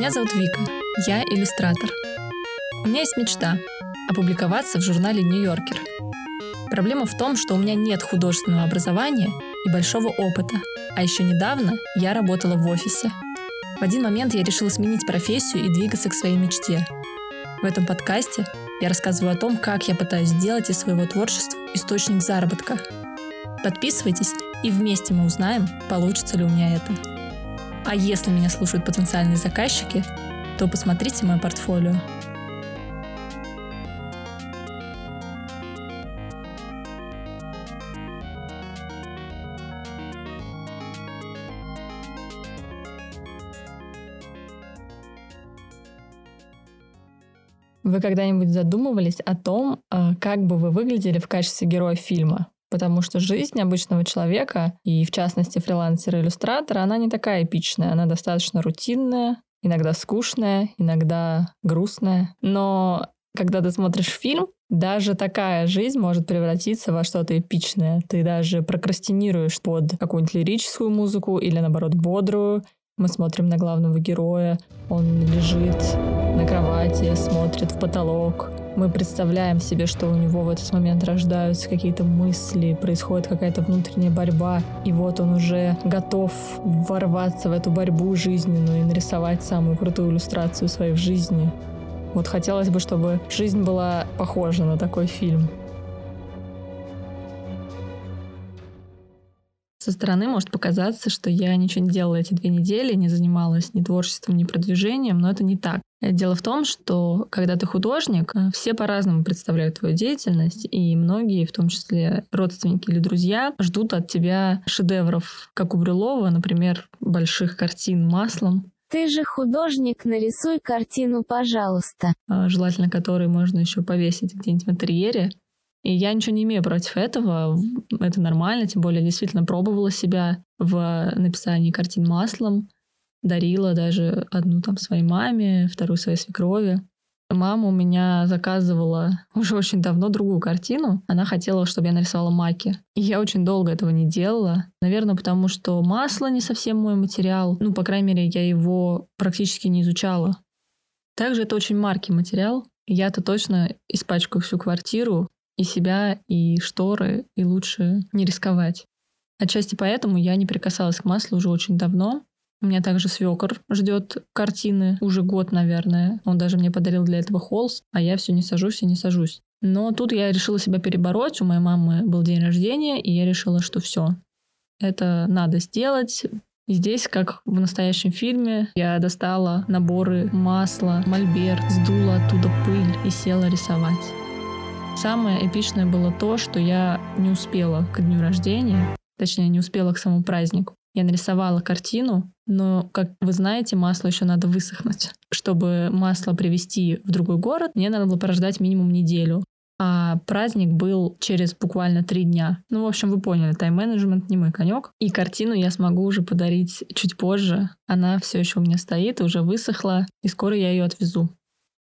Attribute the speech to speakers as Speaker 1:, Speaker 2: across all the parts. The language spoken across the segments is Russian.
Speaker 1: Меня зовут Вика, я иллюстратор. У меня есть мечта – опубликоваться в журнале «Нью-Йоркер». Проблема в том, что у меня нет художественного образования и большого опыта, а еще недавно я работала в офисе. В один момент я решила сменить профессию и двигаться к своей мечте. В этом подкасте я рассказываю о том, как я пытаюсь сделать из своего творчества источник заработка. Подписывайтесь, и вместе мы узнаем, получится ли у меня это. А если меня слушают потенциальные заказчики, то посмотрите мое портфолио. Вы когда-нибудь задумывались о том, а, как бы вы выглядели в качестве героя фильма? Потому что жизнь обычного человека, и в частности фрилансера-иллюстратора, она не такая эпичная, она достаточно рутинная, иногда скучная, иногда грустная. Но когда ты смотришь фильм, даже такая жизнь может превратиться во что-то эпичное. Ты даже прокрастинируешь под какую-нибудь лирическую музыку или, наоборот, бодрую, мы смотрим на главного героя, он лежит на кровати, смотрит в потолок. Мы представляем себе, что у него в этот момент рождаются какие-то мысли, происходит какая-то внутренняя борьба, и вот он уже готов ворваться в эту борьбу жизненную и нарисовать самую крутую иллюстрацию своей в жизни. Вот хотелось бы, чтобы жизнь была похожа на такой фильм. Со стороны может показаться, что я ничего не делала эти две недели, не занималась ни творчеством, ни продвижением, но это не так. Дело в том, что когда ты художник, э, все по-разному представляют твою деятельность, и многие, в том числе родственники или друзья, ждут от тебя шедевров, как у Брюлова, например, больших картин маслом,
Speaker 2: ты же художник, нарисуй картину, пожалуйста.
Speaker 1: Э, желательно, которые можно еще повесить где-нибудь в интерьере. И я ничего не имею против этого. Это нормально, тем более действительно пробовала себя в написании картин маслом. Дарила даже одну там своей маме, вторую своей свекрови. Мама у меня заказывала уже очень давно другую картину. Она хотела, чтобы я нарисовала маки. И я очень долго этого не делала. Наверное, потому что масло не совсем мой материал. Ну, по крайней мере, я его практически не изучала. Также это очень маркий материал. Я-то точно испачкаю всю квартиру и себя, и шторы, и лучше не рисковать. Отчасти поэтому я не прикасалась к маслу уже очень давно. У меня также свекор ждет картины уже год, наверное. Он даже мне подарил для этого холст, а я все не сажусь и не сажусь. Но тут я решила себя перебороть. У моей мамы был день рождения, и я решила, что все, это надо сделать. И здесь, как в настоящем фильме, я достала наборы масла, мольберт, сдула оттуда пыль и села рисовать. Самое эпичное было то, что я не успела к дню рождения, точнее, не успела к самому празднику. Я нарисовала картину, но, как вы знаете, масло еще надо высохнуть. Чтобы масло привезти в другой город, мне надо было порождать минимум неделю. А праздник был через буквально три дня. Ну, в общем, вы поняли, тайм-менеджмент не мой конек. И картину я смогу уже подарить чуть позже. Она все еще у меня стоит, уже высохла, и скоро я ее отвезу.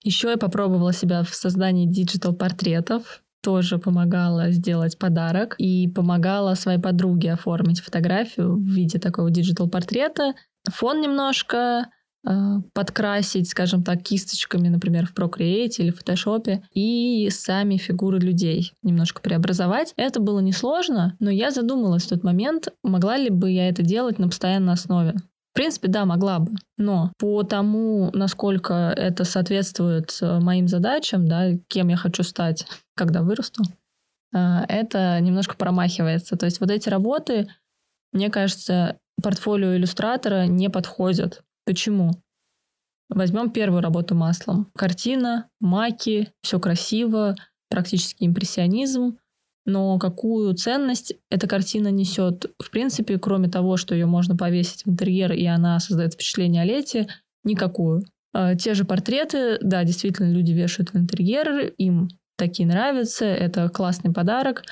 Speaker 1: Еще я попробовала себя в создании digital-портретов, тоже помогала сделать подарок и помогала своей подруге оформить фотографию в виде такого digital-портрета. Фон немножко э, подкрасить, скажем так, кисточками, например, в Procreate или в Photoshop, и сами фигуры людей немножко преобразовать. Это было несложно, но я задумалась в тот момент, могла ли бы я это делать на постоянной основе принципе, да, могла бы. Но по тому, насколько это соответствует э, моим задачам, да, кем я хочу стать, когда вырасту, э, это немножко промахивается. То есть вот эти работы, мне кажется, портфолио иллюстратора не подходят. Почему? Возьмем первую работу маслом. Картина, маки, все красиво, практически импрессионизм но какую ценность эта картина несет, в принципе, кроме того, что ее можно повесить в интерьер, и она создает впечатление о лете, никакую. А, те же портреты, да, действительно, люди вешают в интерьер, им такие нравятся, это классный подарок,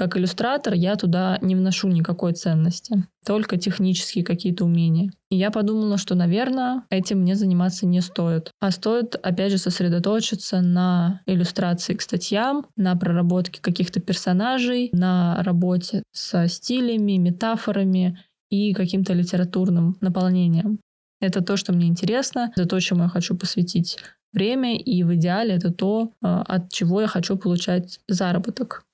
Speaker 1: как иллюстратор я туда не вношу никакой ценности, только технические какие-то умения. И я подумала, что, наверное, этим мне заниматься не стоит. А стоит, опять же, сосредоточиться на иллюстрации к статьям, на проработке каких-то персонажей, на работе со стилями, метафорами и каким-то литературным наполнением. Это то, что мне интересно, это то, чему я хочу посвятить время, и в идеале это то, а, от чего я хочу получать заработок.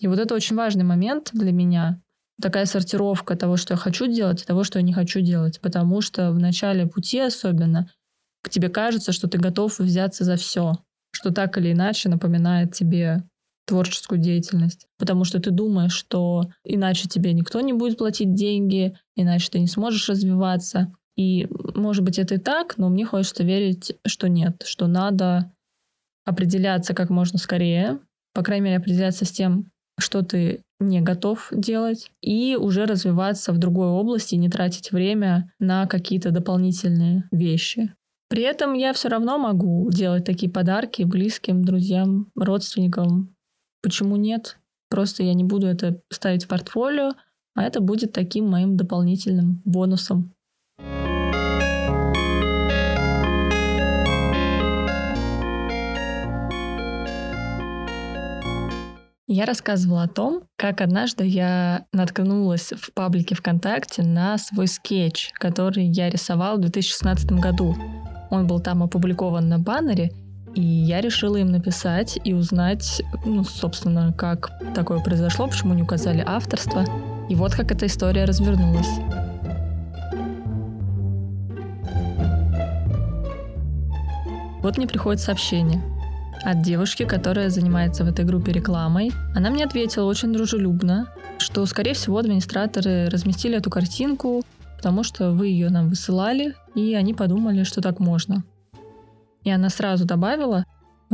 Speaker 1: И вот это очень важный момент для меня, такая сортировка того, что я хочу делать, и того, что я не хочу делать. Потому что в начале пути особенно к тебе кажется, что ты готов взяться за все, что так или иначе напоминает тебе творческую деятельность. Потому что ты думаешь, что иначе тебе никто не будет платить деньги, иначе ты не сможешь развиваться. И, может быть, это и так, но мне хочется верить, что нет, что надо определяться как можно скорее, по крайней мере, определяться с тем, что ты не готов делать, и уже развиваться в другой области, не тратить время на какие-то дополнительные вещи. При этом я все равно могу делать такие подарки близким, друзьям, родственникам. Почему нет? Просто я не буду это ставить в портфолио, а это будет таким моим дополнительным бонусом Я рассказывала о том, как однажды я наткнулась в паблике ВКонтакте на свой скетч, который я рисовал в 2016 году. Он был там опубликован на баннере, и я решила им написать и узнать, ну, собственно, как такое произошло, почему не указали авторство. И вот как эта история развернулась. Вот мне приходит сообщение от девушки, которая занимается в этой группе рекламой. Она мне ответила очень дружелюбно, что, скорее всего, администраторы разместили эту картинку, потому что вы ее нам высылали, и они подумали, что так можно. И она сразу добавила,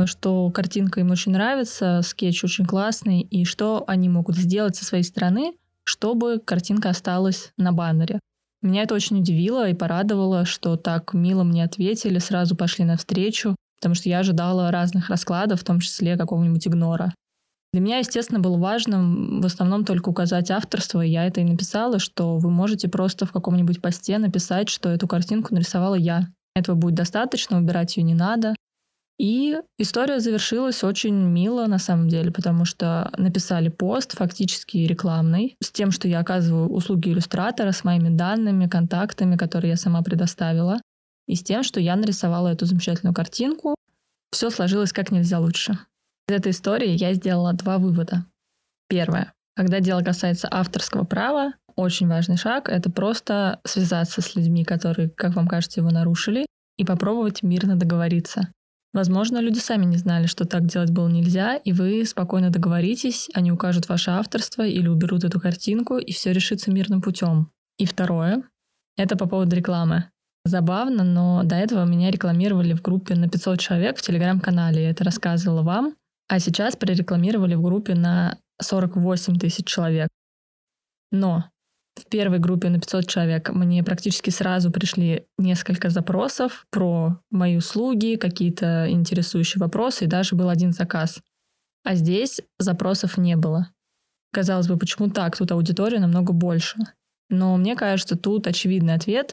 Speaker 1: что картинка им очень нравится, скетч очень классный, и что они могут сделать со своей стороны, чтобы картинка осталась на баннере. Меня это очень удивило и порадовало, что так мило мне ответили, сразу пошли навстречу, потому что я ожидала разных раскладов, в том числе какого-нибудь игнора. Для меня, естественно, было важно в основном только указать авторство, и я это и написала, что вы можете просто в каком-нибудь посте написать, что эту картинку нарисовала я. Этого будет достаточно, убирать ее не надо. И история завершилась очень мило, на самом деле, потому что написали пост, фактически рекламный, с тем, что я оказываю услуги иллюстратора, с моими данными, контактами, которые я сама предоставила и с тем, что я нарисовала эту замечательную картинку. Все сложилось как нельзя лучше. Из этой истории я сделала два вывода. Первое. Когда дело касается авторского права, очень важный шаг — это просто связаться с людьми, которые, как вам кажется, его нарушили, и попробовать мирно договориться. Возможно, люди сами не знали, что так делать было нельзя, и вы спокойно договоритесь, они укажут ваше авторство или уберут эту картинку, и все решится мирным путем. И второе — это по поводу рекламы. Забавно, но до этого меня рекламировали в группе на 500 человек в телеграм-канале. Я это рассказывала вам. А сейчас прорекламировали в группе на 48 тысяч человек. Но в первой группе на 500 человек мне практически сразу пришли несколько запросов про мои услуги, какие-то интересующие вопросы, и даже был один заказ. А здесь запросов не было. Казалось бы, почему так? Тут аудитория намного больше. Но мне кажется, тут очевидный ответ.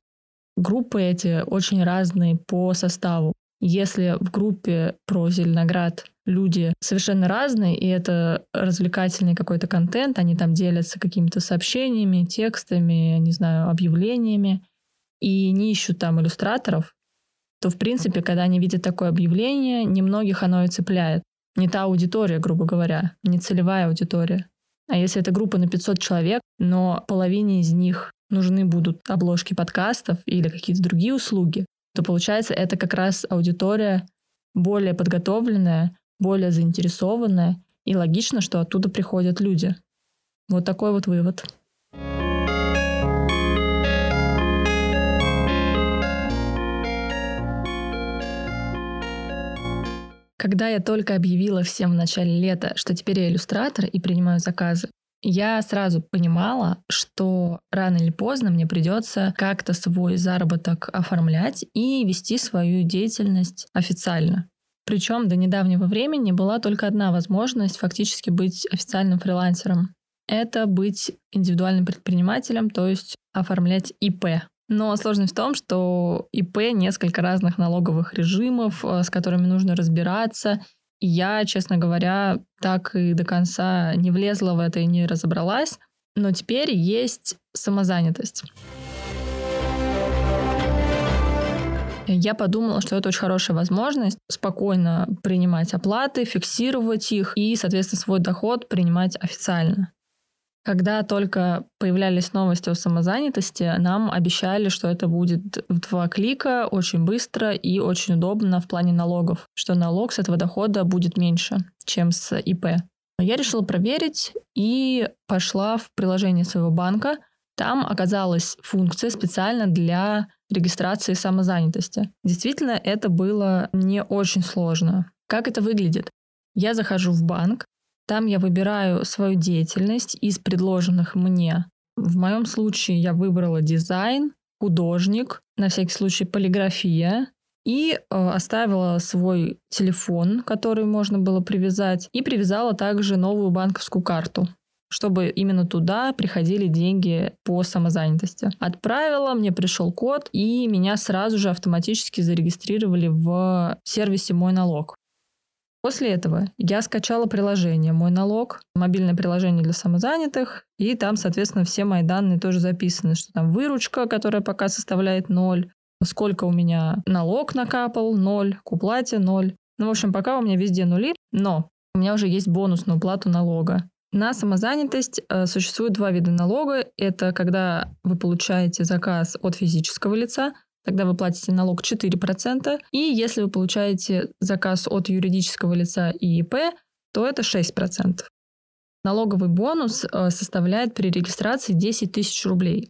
Speaker 1: Группы эти очень разные по составу. Если в группе про Зеленоград люди совершенно разные, и это развлекательный какой-то контент, они там делятся какими-то сообщениями, текстами, не знаю, объявлениями, и не ищут там иллюстраторов, то, в принципе, когда они видят такое объявление, немногих оно и цепляет. Не та аудитория, грубо говоря, не целевая аудитория. А если это группа на 500 человек, но половине из них нужны будут обложки подкастов или какие-то другие услуги, то получается это как раз аудитория более подготовленная, более заинтересованная, и логично, что оттуда приходят люди. Вот такой вот вывод. Когда я только объявила всем в начале лета, что теперь я иллюстратор и принимаю заказы, я сразу понимала, что рано или поздно мне придется как-то свой заработок оформлять и вести свою деятельность официально. Причем до недавнего времени была только одна возможность фактически быть официальным фрилансером. Это быть индивидуальным предпринимателем, то есть оформлять ИП. Но сложность в том, что ИП несколько разных налоговых режимов, э, с которыми нужно разбираться, я, честно говоря, так и до конца не влезла в это и не разобралась. Но теперь есть самозанятость. Я подумала, что это очень хорошая возможность спокойно принимать оплаты, фиксировать их и, соответственно, свой доход принимать официально. Когда только появлялись новости о самозанятости, нам обещали, что это будет в два клика, очень быстро и очень удобно в плане налогов, что налог с этого дохода будет меньше, чем с ИП. Я решила проверить и пошла в приложение своего банка. Там оказалась функция специально для регистрации самозанятости. Действительно, это было не очень сложно. Как это выглядит? Я захожу в банк, там я выбираю свою деятельность из предложенных мне. В моем случае я выбрала дизайн, художник, на всякий случай полиграфия, и э, оставила свой телефон, который можно было привязать, и привязала также новую банковскую карту чтобы именно туда приходили деньги по самозанятости. Отправила, мне пришел код, и меня сразу же автоматически зарегистрировали в сервисе «Мой налог». После этого я скачала приложение «Мой налог», мобильное приложение для самозанятых, и там, соответственно, все мои данные тоже записаны, что там выручка, которая пока составляет ноль, сколько у меня налог накапал, ноль, к уплате ноль. Ну, в общем, пока у меня везде нули, но у меня уже есть бонус на уплату налога. На самозанятость э, существует два вида налога. Это когда вы получаете заказ от физического лица, тогда вы платите налог 4%. И если вы получаете заказ от юридического лица и ИП, то это 6%. Налоговый бонус э, составляет при регистрации 10 тысяч рублей.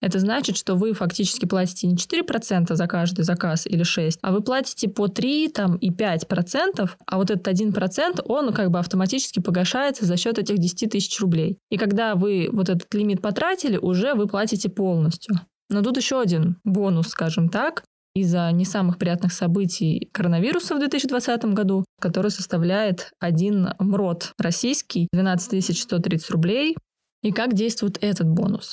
Speaker 1: Это значит, что вы фактически платите не 4% за каждый заказ или 6%, а вы платите по 3 там, и 5%, а вот этот 1% он как бы автоматически погашается за счет этих 10 тысяч рублей. И когда вы вот этот лимит потратили, уже вы платите полностью. Но тут еще один бонус, скажем так, из-за не самых приятных событий коронавируса в 2020 году, который составляет один МРОД российский, 12 130 рублей. И как действует этот бонус?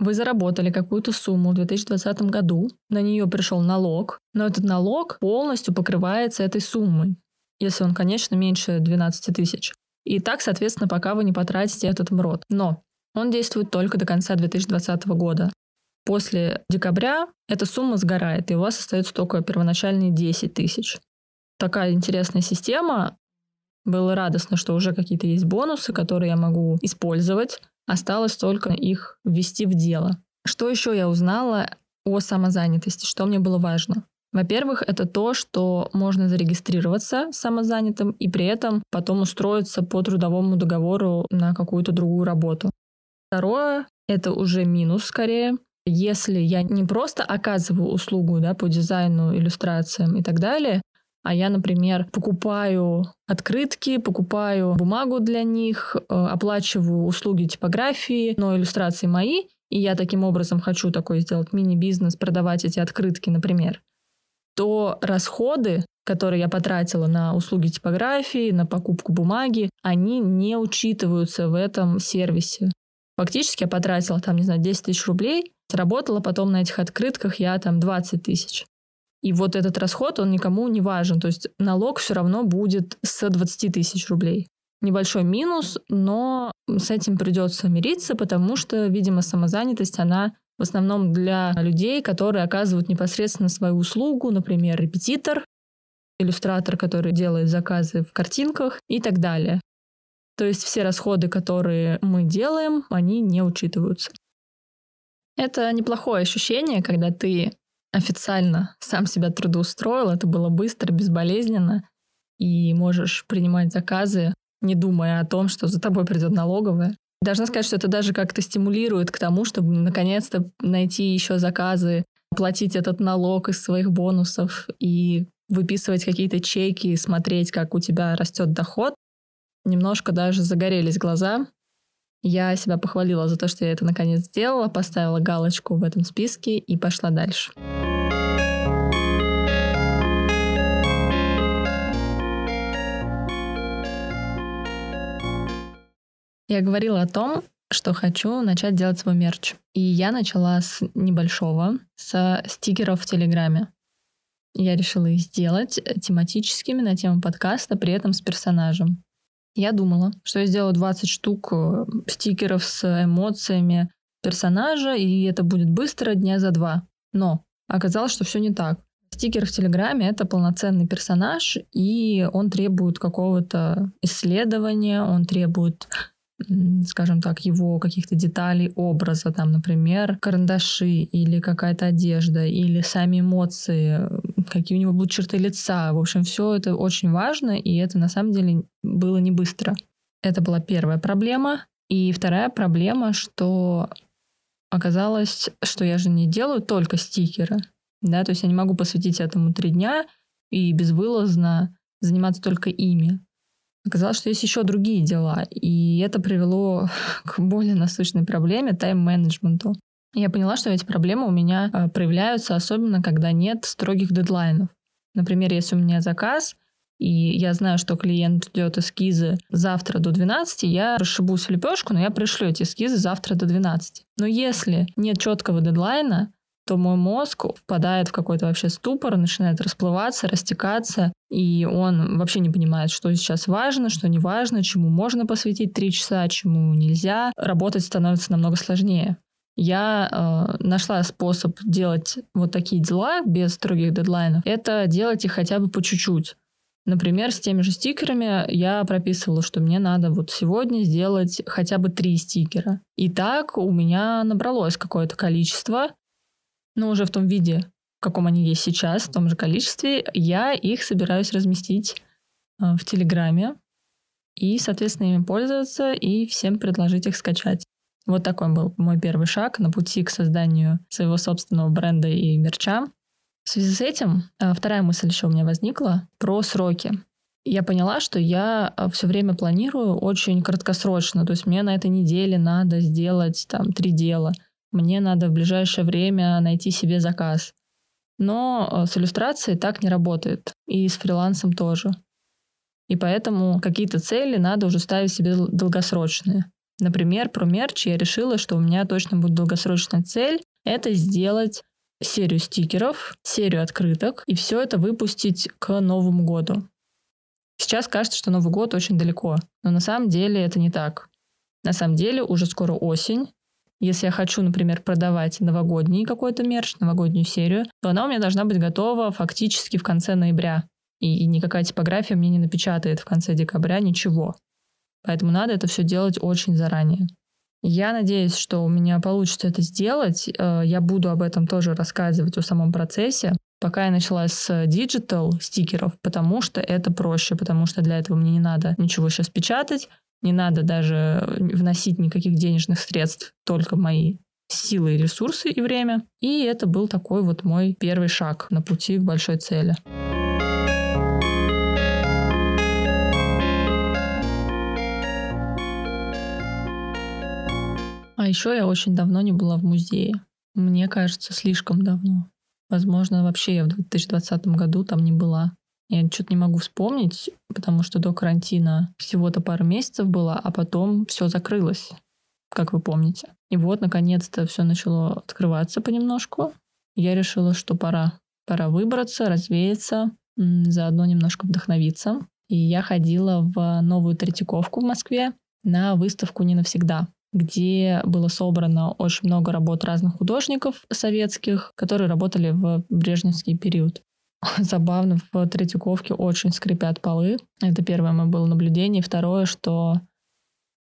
Speaker 1: Вы заработали какую-то сумму в 2020 году, на нее пришел налог, но этот налог полностью покрывается этой суммой, если он, конечно, меньше 12 тысяч. И так, соответственно, пока вы не потратите этот МРОД. Но он действует только до конца 2020 года. После декабря эта сумма сгорает, и у вас остается только первоначальные 10 тысяч. Такая интересная система. Было радостно, что уже какие-то есть бонусы, которые я могу использовать. Осталось только их ввести в дело. Что еще я узнала о самозанятости? Что мне было важно? Во-первых, это то, что можно зарегистрироваться самозанятым и при этом потом устроиться по трудовому договору на какую-то другую работу. Второе, это уже минус скорее. Если я не просто оказываю услугу да, по дизайну, иллюстрациям и так далее, а я, например, покупаю открытки, покупаю бумагу для них, э, оплачиваю услуги типографии, но иллюстрации мои, и я таким образом хочу такой сделать мини-бизнес, продавать эти открытки, например, то расходы, которые я потратила на услуги типографии, на покупку бумаги, они не учитываются в этом сервисе. Фактически я потратила там, не знаю, 10 тысяч рублей, сработала потом на этих открытках я там 20 тысяч. И вот этот расход, он никому не важен. То есть налог все равно будет с 20 тысяч рублей. Небольшой минус, но с этим придется мириться, потому что, видимо, самозанятость, она в основном для людей, которые оказывают непосредственно свою услугу, например, репетитор, иллюстратор, который делает заказы в картинках и так далее. То есть все расходы, которые мы делаем, они не учитываются. Это неплохое ощущение, когда ты официально сам себя трудоустроил, это было быстро, безболезненно, и можешь принимать заказы, не думая о том, что за тобой придет налоговая. Должна сказать, что это даже как-то стимулирует к тому, чтобы наконец-то найти еще заказы, платить этот налог из своих бонусов и выписывать какие-то чеки смотреть, как у тебя растет доход. Немножко даже загорелись глаза. Я себя похвалила за то, что я это наконец сделала, поставила галочку в этом списке и пошла дальше. Я говорила о том, что хочу начать делать свой мерч. И я начала с небольшого, с стикеров в Телеграме. Я решила их сделать тематическими на тему подкаста, при этом с персонажем. Я думала, что я сделаю 20 штук э, стикеров с эмоциями персонажа, и это будет быстро, дня за два. Но оказалось, что все не так. Стикер в Телеграме — это полноценный персонаж, и он требует какого-то исследования, он требует скажем так, его каких-то деталей образа, там, например, карандаши или какая-то одежда, или сами эмоции, какие у него будут черты лица. В общем, все это очень важно, и это на самом деле было не быстро. Это была первая проблема. И вторая проблема, что оказалось, что я же не делаю только стикеры. Да, то есть я не могу посвятить этому три дня и безвылазно заниматься только ими. Оказалось, что есть еще другие дела, и это привело к более насущной проблеме тайм-менеджменту. Я поняла, что эти проблемы у меня а, проявляются, особенно когда нет строгих дедлайнов. Например, если у меня заказ, и я знаю, что клиент ждет эскизы завтра до 12, я расшибусь в лепешку, но я пришлю эти эскизы завтра до 12. Но если нет четкого дедлайна, то мой мозг впадает в какой-то вообще ступор, начинает расплываться, растекаться, и он вообще не понимает, что сейчас важно, что не важно, чему можно посвятить три часа, чему нельзя. Работать становится намного сложнее. Я э, нашла способ делать вот такие дела без строгих дедлайнов. Это делать их хотя бы по чуть-чуть. Например, с теми же стикерами я прописывала, что мне надо вот сегодня сделать хотя бы три стикера. И так у меня набралось какое-то количество но уже в том виде, в каком они есть сейчас, в том же количестве, я их собираюсь разместить э, в Телеграме и, соответственно, ими пользоваться и всем предложить их скачать. Вот такой был мой первый шаг на пути к созданию своего собственного бренда и мерча. В связи с этим э, вторая мысль еще у меня возникла про сроки. Я поняла, что я э, все время планирую очень краткосрочно. То есть мне на этой неделе надо сделать там три дела – мне надо в ближайшее время найти себе заказ. Но э, с иллюстрацией так не работает. И с фрилансом тоже. И поэтому какие-то цели надо уже ставить себе долгосрочные. Например, про мерч я решила, что у меня точно будет долгосрочная цель — это сделать серию стикеров, серию открыток, и все это выпустить к Новому году. Сейчас кажется, что Новый год очень далеко, но на самом деле это не так. На самом деле уже скоро осень, если я хочу, например, продавать новогодний какой-то мерч, новогоднюю серию, то она у меня должна быть готова фактически в конце ноября. И, никакая типография мне не напечатает в конце декабря ничего. Поэтому надо это все делать очень заранее. Я надеюсь, что у меня получится это сделать. Э, я буду об этом тоже рассказывать о самом процессе. Пока я начала с digital стикеров, потому что это проще, потому что для этого мне не надо ничего сейчас печатать, не надо даже вносить никаких денежных средств, только мои силы ресурсы и время. И это был такой вот мой первый шаг на пути к большой цели. А еще я очень давно не была в музее. Мне кажется, слишком давно. Возможно, вообще я в 2020 году там не была. Я что-то не могу вспомнить, потому что до карантина всего-то пару месяцев было, а потом все закрылось, как вы помните. И вот, наконец-то, все начало открываться понемножку. Я решила, что пора. Пора выбраться, развеяться, заодно немножко вдохновиться. И я ходила в новую Третьяковку в Москве на выставку «Не навсегда», где было собрано очень много работ разных художников советских, которые работали в брежневский период. забавно, в Третьяковке очень скрипят полы. Это первое мое было наблюдение. Второе, что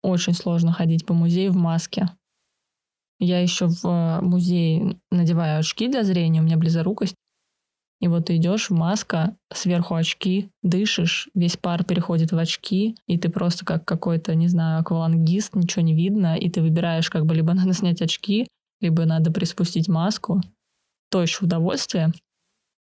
Speaker 1: очень сложно ходить по музею в маске. Я еще в музее надеваю очки для зрения, у меня близорукость. И вот ты идешь, маска, сверху очки, дышишь, весь пар переходит в очки, и ты просто как какой-то, не знаю, аквалангист, ничего не видно, и ты выбираешь, как бы либо надо снять очки, либо надо приспустить маску. То еще удовольствие.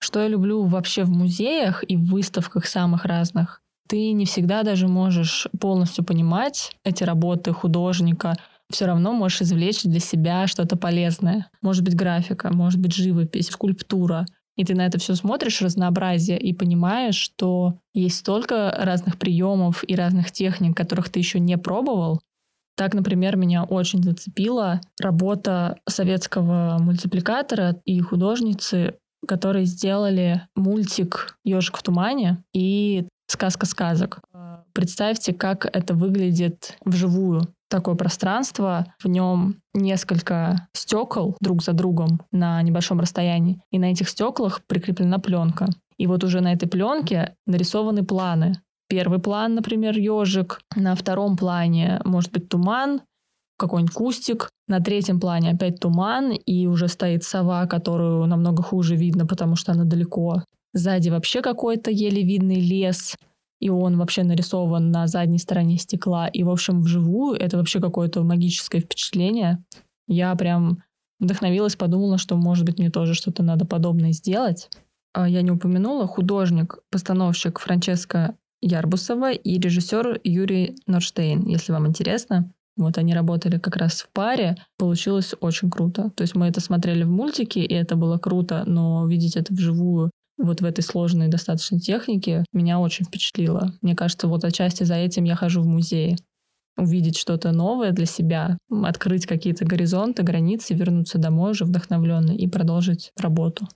Speaker 1: Что я люблю вообще в музеях и в выставках самых разных, ты не всегда даже можешь полностью понимать эти работы художника, все равно можешь извлечь для себя что-то полезное. Может быть графика, может быть живопись, скульптура. И ты на это все смотришь, разнообразие, и понимаешь, что есть столько разных приемов и разных техник, которых ты еще не пробовал. Так, например, меня очень зацепила работа советского мультипликатора и художницы которые сделали мультик «Ежик в тумане» и «Сказка сказок». Представьте, как это выглядит вживую. такое пространство, в нем несколько стекол друг за другом на небольшом расстоянии, и на этих стеклах прикреплена пленка. И вот уже на этой пленке нарисованы планы. Первый план, например, ежик. На втором плане может быть туман, какой-нибудь кустик. На третьем плане опять туман, и уже стоит сова, которую намного хуже видно, потому что она далеко. Сзади вообще какой-то еле видный лес, и он вообще нарисован на задней стороне стекла. И, в общем, вживую это вообще какое-то магическое впечатление. Я прям вдохновилась, подумала, что, может быть, мне тоже что-то надо подобное сделать. А я не упомянула, художник, постановщик Франческо Ярбусова и режиссер Юрий Норштейн, если вам интересно. Вот они работали как раз в паре. Получилось очень круто. То есть мы это смотрели в мультике, и это было круто, но видеть это вживую вот в этой сложной достаточно технике меня очень впечатлило. Мне кажется, вот отчасти за этим я хожу в музей. Увидеть что-то новое для себя, открыть какие-то горизонты, границы, вернуться домой уже вдохновленный и продолжить работу.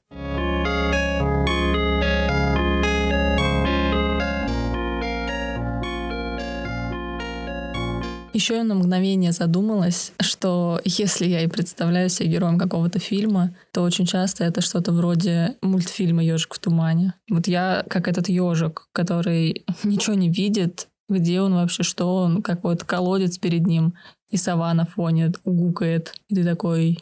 Speaker 1: Еще я на мгновение задумалась, что если я и представляю себе героем какого-то фильма, то очень часто это что-то вроде мультфильма «Ежик в тумане». Вот я как этот ежик, который ничего не видит, где он вообще, что он, какой-то колодец перед ним, и сова на фоне угукает, и ты такой...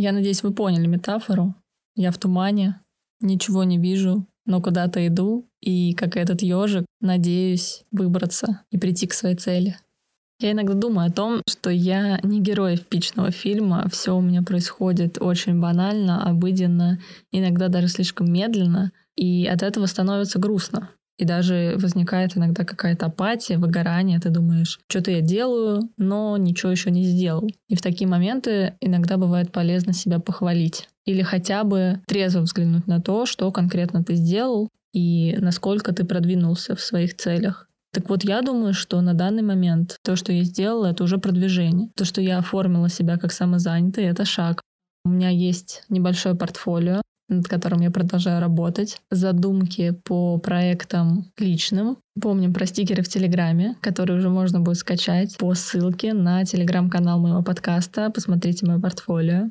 Speaker 1: Я надеюсь, вы поняли метафору. Я в тумане, ничего не вижу, но куда-то иду, и, как этот ежик, надеюсь выбраться и прийти к своей цели. Я иногда думаю о том, что я не герой эпичного фильма, все у меня происходит очень банально, обыденно, иногда даже слишком медленно, и от этого становится грустно. И даже возникает иногда какая-то апатия, выгорание. Ты думаешь, что-то я делаю, но ничего еще не сделал. И в такие моменты иногда бывает полезно себя похвалить. Или хотя бы трезво взглянуть на то, что конкретно ты сделал и насколько ты продвинулся в своих целях. Так вот, я думаю, что на данный момент то, что я сделала, это уже продвижение. То, что я оформила себя как самозанятый, это шаг. У меня есть небольшое портфолио, над которым я продолжаю работать. Задумки по проектам личным. Помним про стикеры в Телеграме, которые уже можно будет скачать по ссылке на Телеграм-канал моего подкаста. Посмотрите мое портфолио.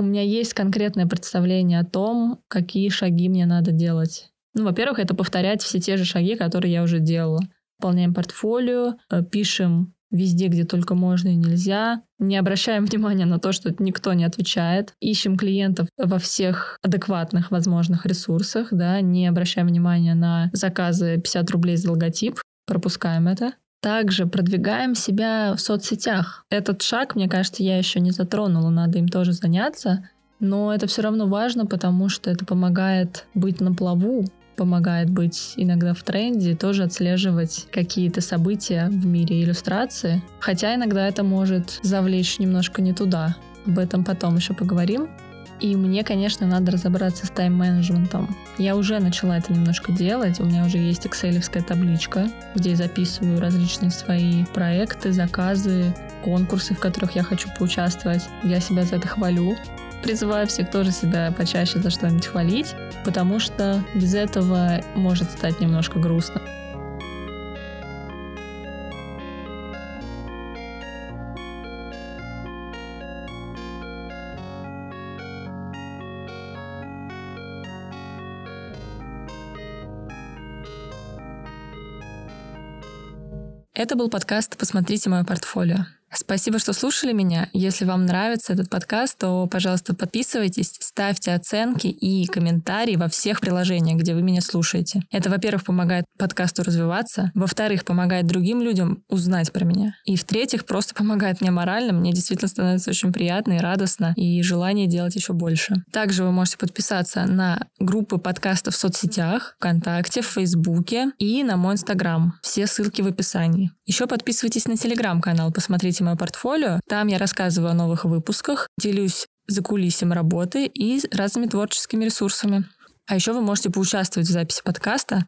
Speaker 1: У меня есть конкретное представление о том, какие шаги мне надо делать. Ну, во-первых, это повторять все те же шаги, которые я уже делала. Выполняем портфолио, э, пишем везде, где только можно и нельзя. Не обращаем внимания на то, что никто не отвечает. Ищем клиентов во всех адекватных возможных ресурсах, да, не обращаем внимания на заказы 50 рублей за логотип, пропускаем это. Также продвигаем себя в соцсетях. Этот шаг, мне кажется, я еще не затронула, надо им тоже заняться. Но это все равно важно, потому что это помогает быть на плаву, помогает быть иногда в тренде, тоже отслеживать какие-то события в мире иллюстрации. Хотя иногда это может завлечь немножко не туда. Об этом потом еще поговорим. И мне, конечно, надо разобраться с тайм-менеджментом. Я уже начала это немножко делать. У меня уже есть экселевская табличка, где я записываю различные свои проекты, заказы, конкурсы, в которых я хочу поучаствовать. Я себя за это хвалю. Призываю всех тоже себя почаще за что-нибудь хвалить, потому что без этого может стать немножко грустно. Это был подкаст «Посмотрите мое портфолио». Спасибо, что слушали меня. Если вам нравится этот подкаст, то, пожалуйста, подписывайтесь, ставьте оценки и комментарии во всех приложениях, где вы меня слушаете. Это, во-первых, помогает подкасту развиваться, во-вторых, помогает другим людям узнать про меня, и в-третьих, просто помогает мне морально. Мне действительно становится очень приятно и радостно, и желание делать еще больше. Также вы можете подписаться на группы подкастов в соцсетях, ВКонтакте, в Фейсбуке и на мой Инстаграм. Все ссылки в описании. Еще подписывайтесь на Телеграм-канал, посмотрите посмотрите мое портфолио. Там я рассказываю о новых выпусках, делюсь за кулисами работы и разными творческими ресурсами. А еще вы можете поучаствовать в записи подкаста.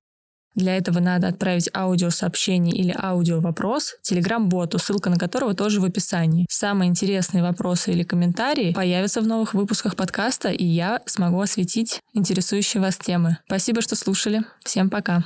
Speaker 1: Для этого надо отправить аудиосообщение или аудиовопрос Telegram-боту, ссылка на которого тоже в описании. Самые интересные вопросы или комментарии появятся в новых выпусках подкаста, и я смогу осветить интересующие вас темы. Спасибо, что слушали. Всем пока.